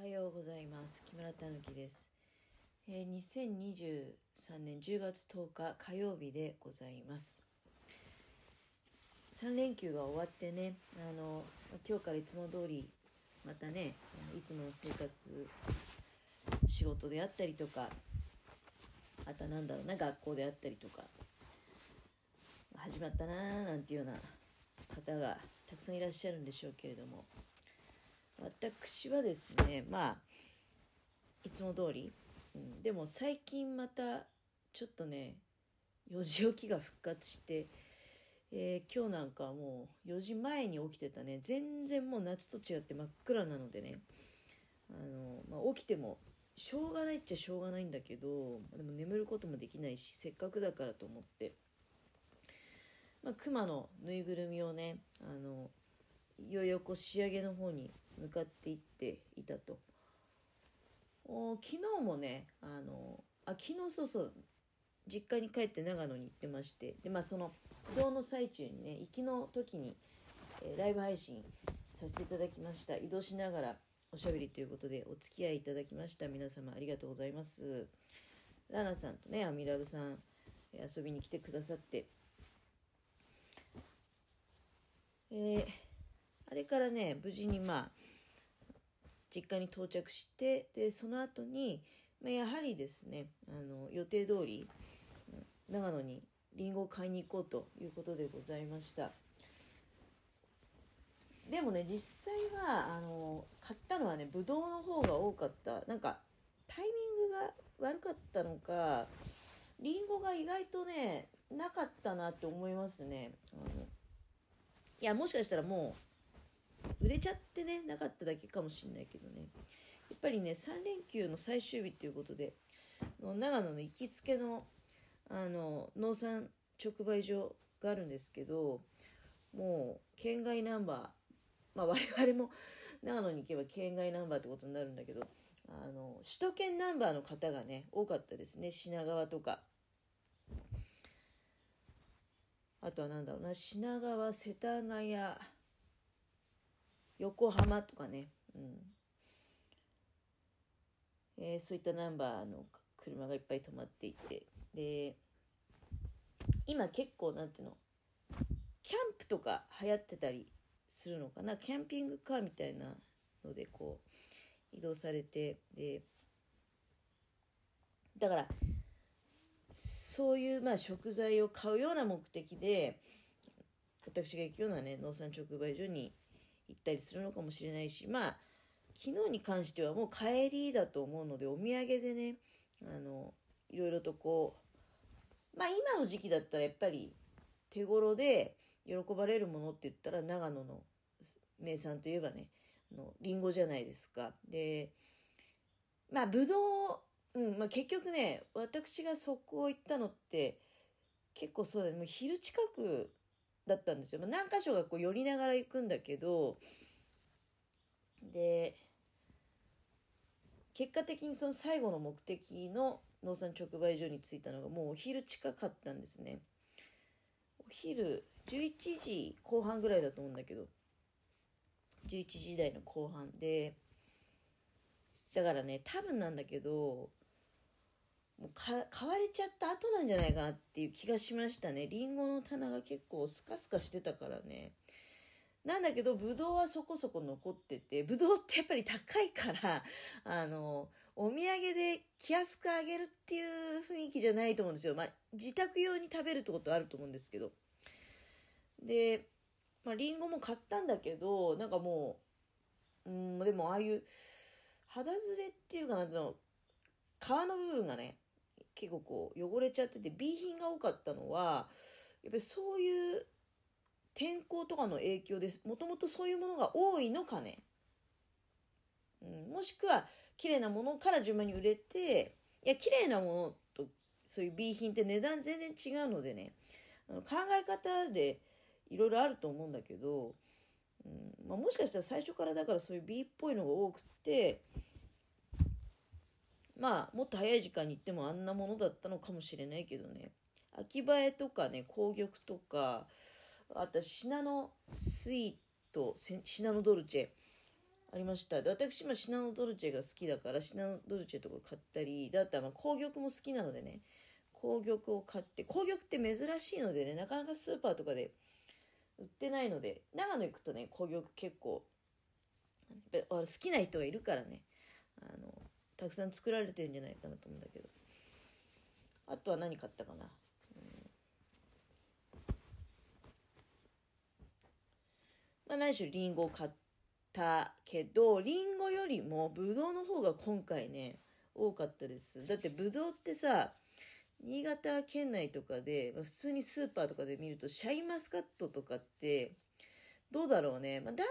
おはようございます。木村たぬきです。えー2023年10月10日火曜日でございます。3連休が終わってね、あの、今日からいつも通り、またね、いつもの生活、仕事であったりとか、あとなんだろうな、学校であったりとか、始まったなーなんていうような方がたくさんいらっしゃるんでしょうけれども、私はですねまあいつも通り、うん、でも最近またちょっとね4時起きが復活して、えー今日なんかもう4時前に起きてたね。全然もう夏と違って真っ暗なのでね。あの、まあ、起きてもしょうがないっちゃしょうがないんだけどでも眠ることもできないしせっかくだからと思って、まあ、熊のぬいぐるみをねあのいよいよこう仕上げの方に向かっていっていたと。お昨日もねあのあ昨日そうそう実家に帰って長野に行ってましてでまあその移動の最中にね行きの時に、えーライブ配信させていただきました。移動しながらおしゃべりということでお付き合いいただきました。皆様ありがとうございます。ラナさんとねアミラブさんえ遊びに来てくださって。えーあれからね無事にまあ実家に到着してでその後に、まあ、やはりですねあの予定通り長野にリンゴを買いに行こうということでございました。でもね実際はあの買ったのはねブドウの方が多かった。なんかタイミングが悪かったのかリンゴが意外とねなかったなって思いますね。いやもしかしたらもう売れちゃってねなかっただけかもしれないけどね。やっぱりね3連休の最終日ということで長野の行きつけのあの農産直売所があるんですけどもう県外ナンバーまあ我々も長野に行けば県外ナンバーってことになるんだけどあの首都圏ナンバーの方がね多かったですね。品川とか。あとはなんだろうな品川世田谷横浜とかね、うん。えーそういったナンバーの車がいっぱい止まっていて。で今結構なんていうの？キャンプとか流行ってたりするのかな？キャンピングカーみたいなのでこう移動されて。でだからそういうまあ食材を買うような目的で私が行くようなね農産直売所に行ったりするのかもしれないしまあ昨日に関してはもう帰りだと思うのでお土産でねあのいろいろとこうまあ今の時期だったらやっぱり手頃で喜ばれるものって言ったら長野の名産といえばねあのリンゴじゃないですか。でまあぶどう、うんまあ、結局ね私がそこ行ったのって結構そうだね。もう昼近くだったんですよ、まあ、何箇所かこう寄りながら行くんだけどで結果的にその最後の目的の農産直売所に着いたのがもうお昼近かったんですね。お昼11時後半ぐらいだと思うんだけど11時台の後半でだからね多分なんだけどもうか買われちゃった後なんじゃないかなっていう気がしましたね。りんごの棚が結構スカスカしてたからね。なんだけどぶどうはそこそこ残っててぶどうってやっぱり高いから あのお土産で気安くあげるっていう雰囲気じゃないと思うんですよ。まあ自宅用に食べるってことはあると思うんですけど。でまありんごも買ったんだけどなんかもううんでもああいう肌ずれっていうかなんていうの皮の部分がね結構こう汚れちゃってて B 品が多かったのはやっぱりそういう天候とかの影響です。もともとそういうものが多いのかね、うん、もしくは綺麗なものから順番に売れていや綺麗なものとそういう B 品って値段全然違うのでねあの考え方でいろいろあると思うんだけど、うんまあ、もしかしたら最初からだからそういう B っぽいのが多くってまあもっと早い時間に行ってもあんなものだったのかもしれないけどね。秋葉えとかね紅玉とかあとシナノスイートシナノドルチェありました。で私もシナノドルチェが好きだからシナノドルチェとか買ったりだったらまあ紅玉も好きなのでね紅玉を買って紅玉って珍しいのでねなかなかスーパーとかで売ってないので長野行くとね紅玉結構好きな人がいるからね。たくさん作られてるんじゃないかなと思うんだけど。あとは何買ったかな、うん、まあ何しろリンゴを買ったけどリンゴよりもブドウの方が今回ね多かったです。だってブドウってさ新潟県内とかで、まあ、普通にスーパーとかで見るとシャインマスカットとかってどうだろうね、まあ、だんだん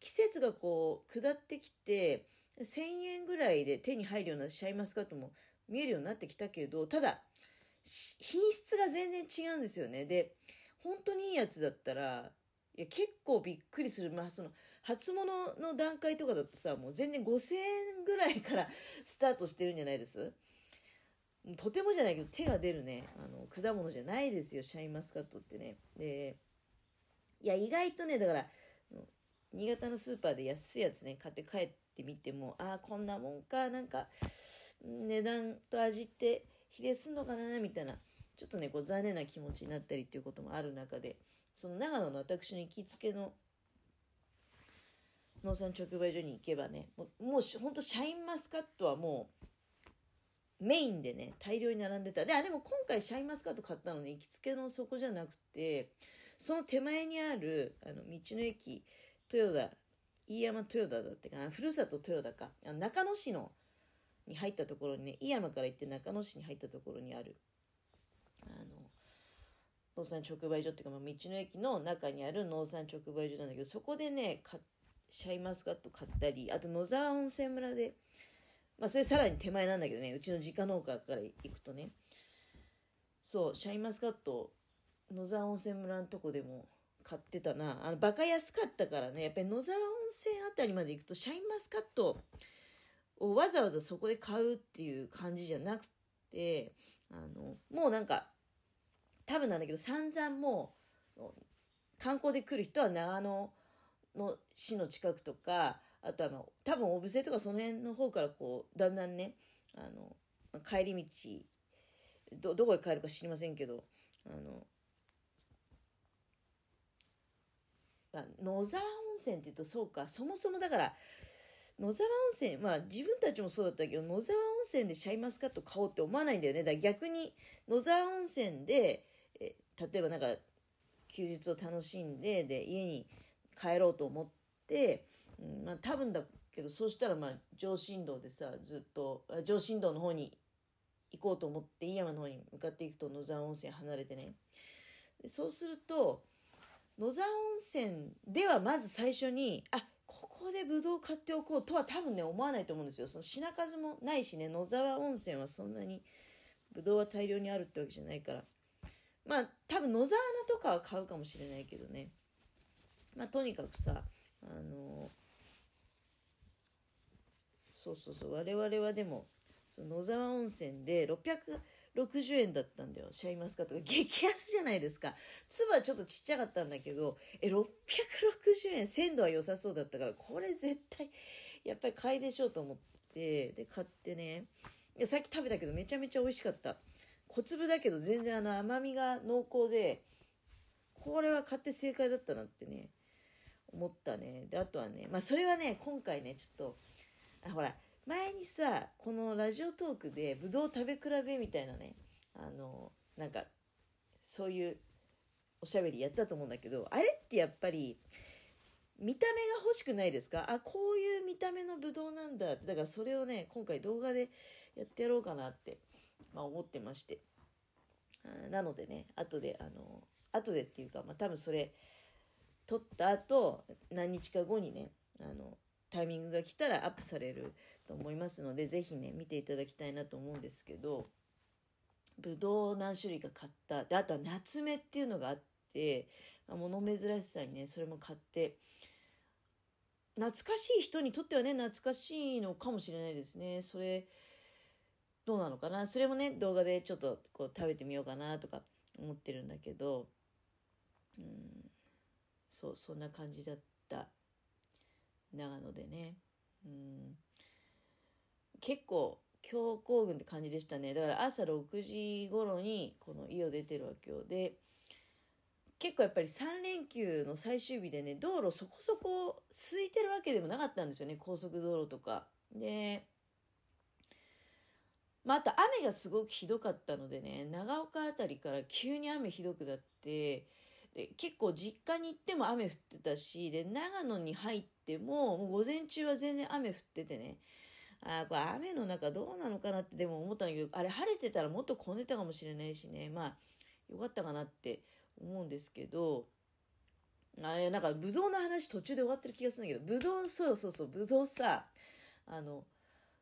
季節がこう下ってきて1000円ぐらいで手に入るようなシャインマスカットも見えるようになってきたけどただ品質が全然違うんですよね。で本当にいいやつだったらいや結構びっくりする。まあその初物の段階とかだとさもう全然5000円ぐらいから スタートしてるんじゃないです？とてもじゃないけど手が出るね。あの果物じゃないですよ。シャインマスカットってね。でいや意外とねだから新潟のスーパーで安いやつね買って帰っってみてもああこんなもんかなんか値段と味って比例すんのかなみたいなちょっとねこう残念な気持ちになったりっていうこともある中でその長野の私の行きつけの農産直売所に行けばねもうもうほんとシャインマスカットはもうメインでね大量に並んでた。ででも今回シャインマスカット買ったのね行きつけのそこじゃなくてその手前にあるあの道の駅豊田飯山豊田だってかな。ふるさと豊田か。あ中野市のに入ったところにね飯山から行って中野市に入ったところにあるあの農産直売所っていうか、まあ、道の駅の中にある農産直売所なんだけどそこでねシャインマスカット買ったりあと野沢温泉村でまあそれさらに手前なんだけどねうちの自家農家から行くとね。そうシャインマスカット野沢温泉村のとこでも買ってたな。あのバカ安かったからね。やっぱり野沢温泉あたりまで行くとシャインマスカットをわざわざそこで買うっていう感じじゃなくてあのもうなんか多分なんだけど散々もう観光で来る人は長野の市の近くとかあとはまあ多分小布施とかその辺の方からこうだんだんねあの帰り道どどこへ帰るか知りませんけどあの野沢温泉って言うとそうかそもそもだから野沢温泉まあ自分たちもそうだったけど野沢温泉でシャインマスカット買おうって思わないんだよね。だから逆に野沢温泉でえ例えばなんか休日を楽しんでで家に帰ろうと思って、うん、まあ多分だけどそうしたらまあ上新道でさずっと上新道の方に行こうと思って飯山の方に向かっていくと野沢温泉離れてね。そうすると野沢温泉ではまず最初にあここでブドウ買っておこうとは多分ね思わないと思うんですよ。その品数もないしね野沢温泉はそんなにブドウは大量にあるってわけじゃないから。まあ多分野沢菜とかは買うかもしれないけどね。まあとにかくさあのそうそうそう我々はでもその野沢温泉で600 60円だったんだよ。シャインマスカットが激安じゃないですか。粒はちょっとちっちゃかったんだけどえ660円。鮮度は良さそうだったからこれ絶対やっぱり買いでしょうと思ってで買ってね。いやさっき食べたけどめちゃめちゃ美味しかった。小粒だけど全然あの甘みが濃厚でこれは買って正解だったなってね思ったね。であとはねまあそれはね今回ねちょっとあほら前にさこのラジオトークでぶどう食べ比べみたいなねあのなんかそういうおしゃべりやったと思うんだけどあれってやっぱり見た目が欲しくないですか？あこういう見た目のぶどうなんだって。だからそれをね今回動画でやってやろうかなって、まあ、思ってまして。なのでね後であの後でっていうか、まあ、多分それ撮った後何日か後にねあのタイミングが来たらアップされると思いますので是非ね見ていただきたいなと思うんですけどぶどう何種類か買った。であとは夏目っていうのがあって物珍しさにねそれも買って懐かしい人にとってはね懐かしいのかもしれないですね。それどうなのかな？それもね動画でちょっとこう食べてみようかなとか思ってるんだけどうんそうそんな感じだった。長野でね。うん、結構強行軍って感じでしたね。だから朝6時頃にこの家を出てるわけよ。で、結構やっぱり3連休の最終日でね、道路そこそこ空いてるわけでもなかったんですよね、高速道路とか。で、まあ、あと雨がすごくひどかったのでね、長岡辺りから急に雨ひどくなって、で結構実家に行っても雨降ってたし、で、長野に入っても、もう午前中は全然雨降っててね、あこれ雨の中どうなのかなってでも思ったんだけど、あれ晴れてたらもっと混んでたかもしれないしね、まあ、よかったかなって思うんですけど、あれ、なんか、ぶどうの話途中で終わってる気がするんだけど、ぶどう、そうそうそう、ぶどうさ、あの、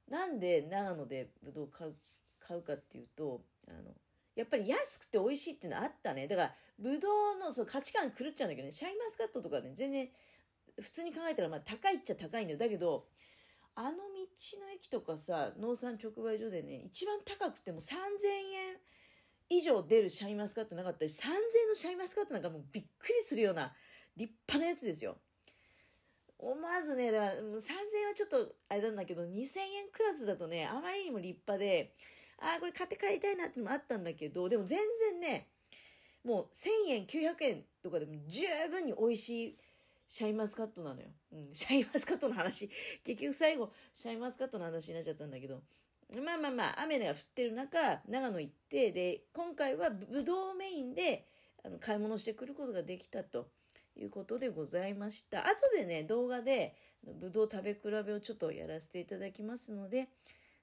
なんで長野でぶどう買う、買うかっていうと、あの、やっぱり安くて美味しいっていうのはあったね。だから、ぶどうのそう価値観狂っちゃうんだけどね、シャインマスカットとかね、全然、普通に考えたらまあ高いっちゃ高いんだよ。だけど、あの道の駅とかさ、農産直売所でね、一番高くても3000円以上出るシャインマスカットなかったし、3000円のシャインマスカットなんかもうびっくりするような立派なやつですよ。思わずね、だ3000円はちょっとあれなんだけど、2000円クラスだとね、あまりにも立派で、ああ、これ買って帰りたいなってのもあったんだけど、でも全然ね、もう1000円、900円とかでも十分に美味しいシャインマスカットなのよ。うん、シャインマスカットの話。結局最後、シャインマスカットの話になっちゃったんだけど、まあまあまあ、雨が降ってる中、長野行って、で、今回はぶどうメインであの買い物してくることができたということでございました。後でね、動画でぶどう食べ比べをちょっとやらせていただきますので、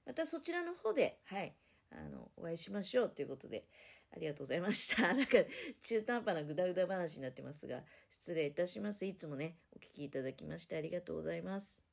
またそちらの方で、はい、あの、お会いしましょうということで、ありがとうございました。なんか、中途半端なグダグダ話になってますが、失礼いたします。いつもね、お聞きいただきましてありがとうございます。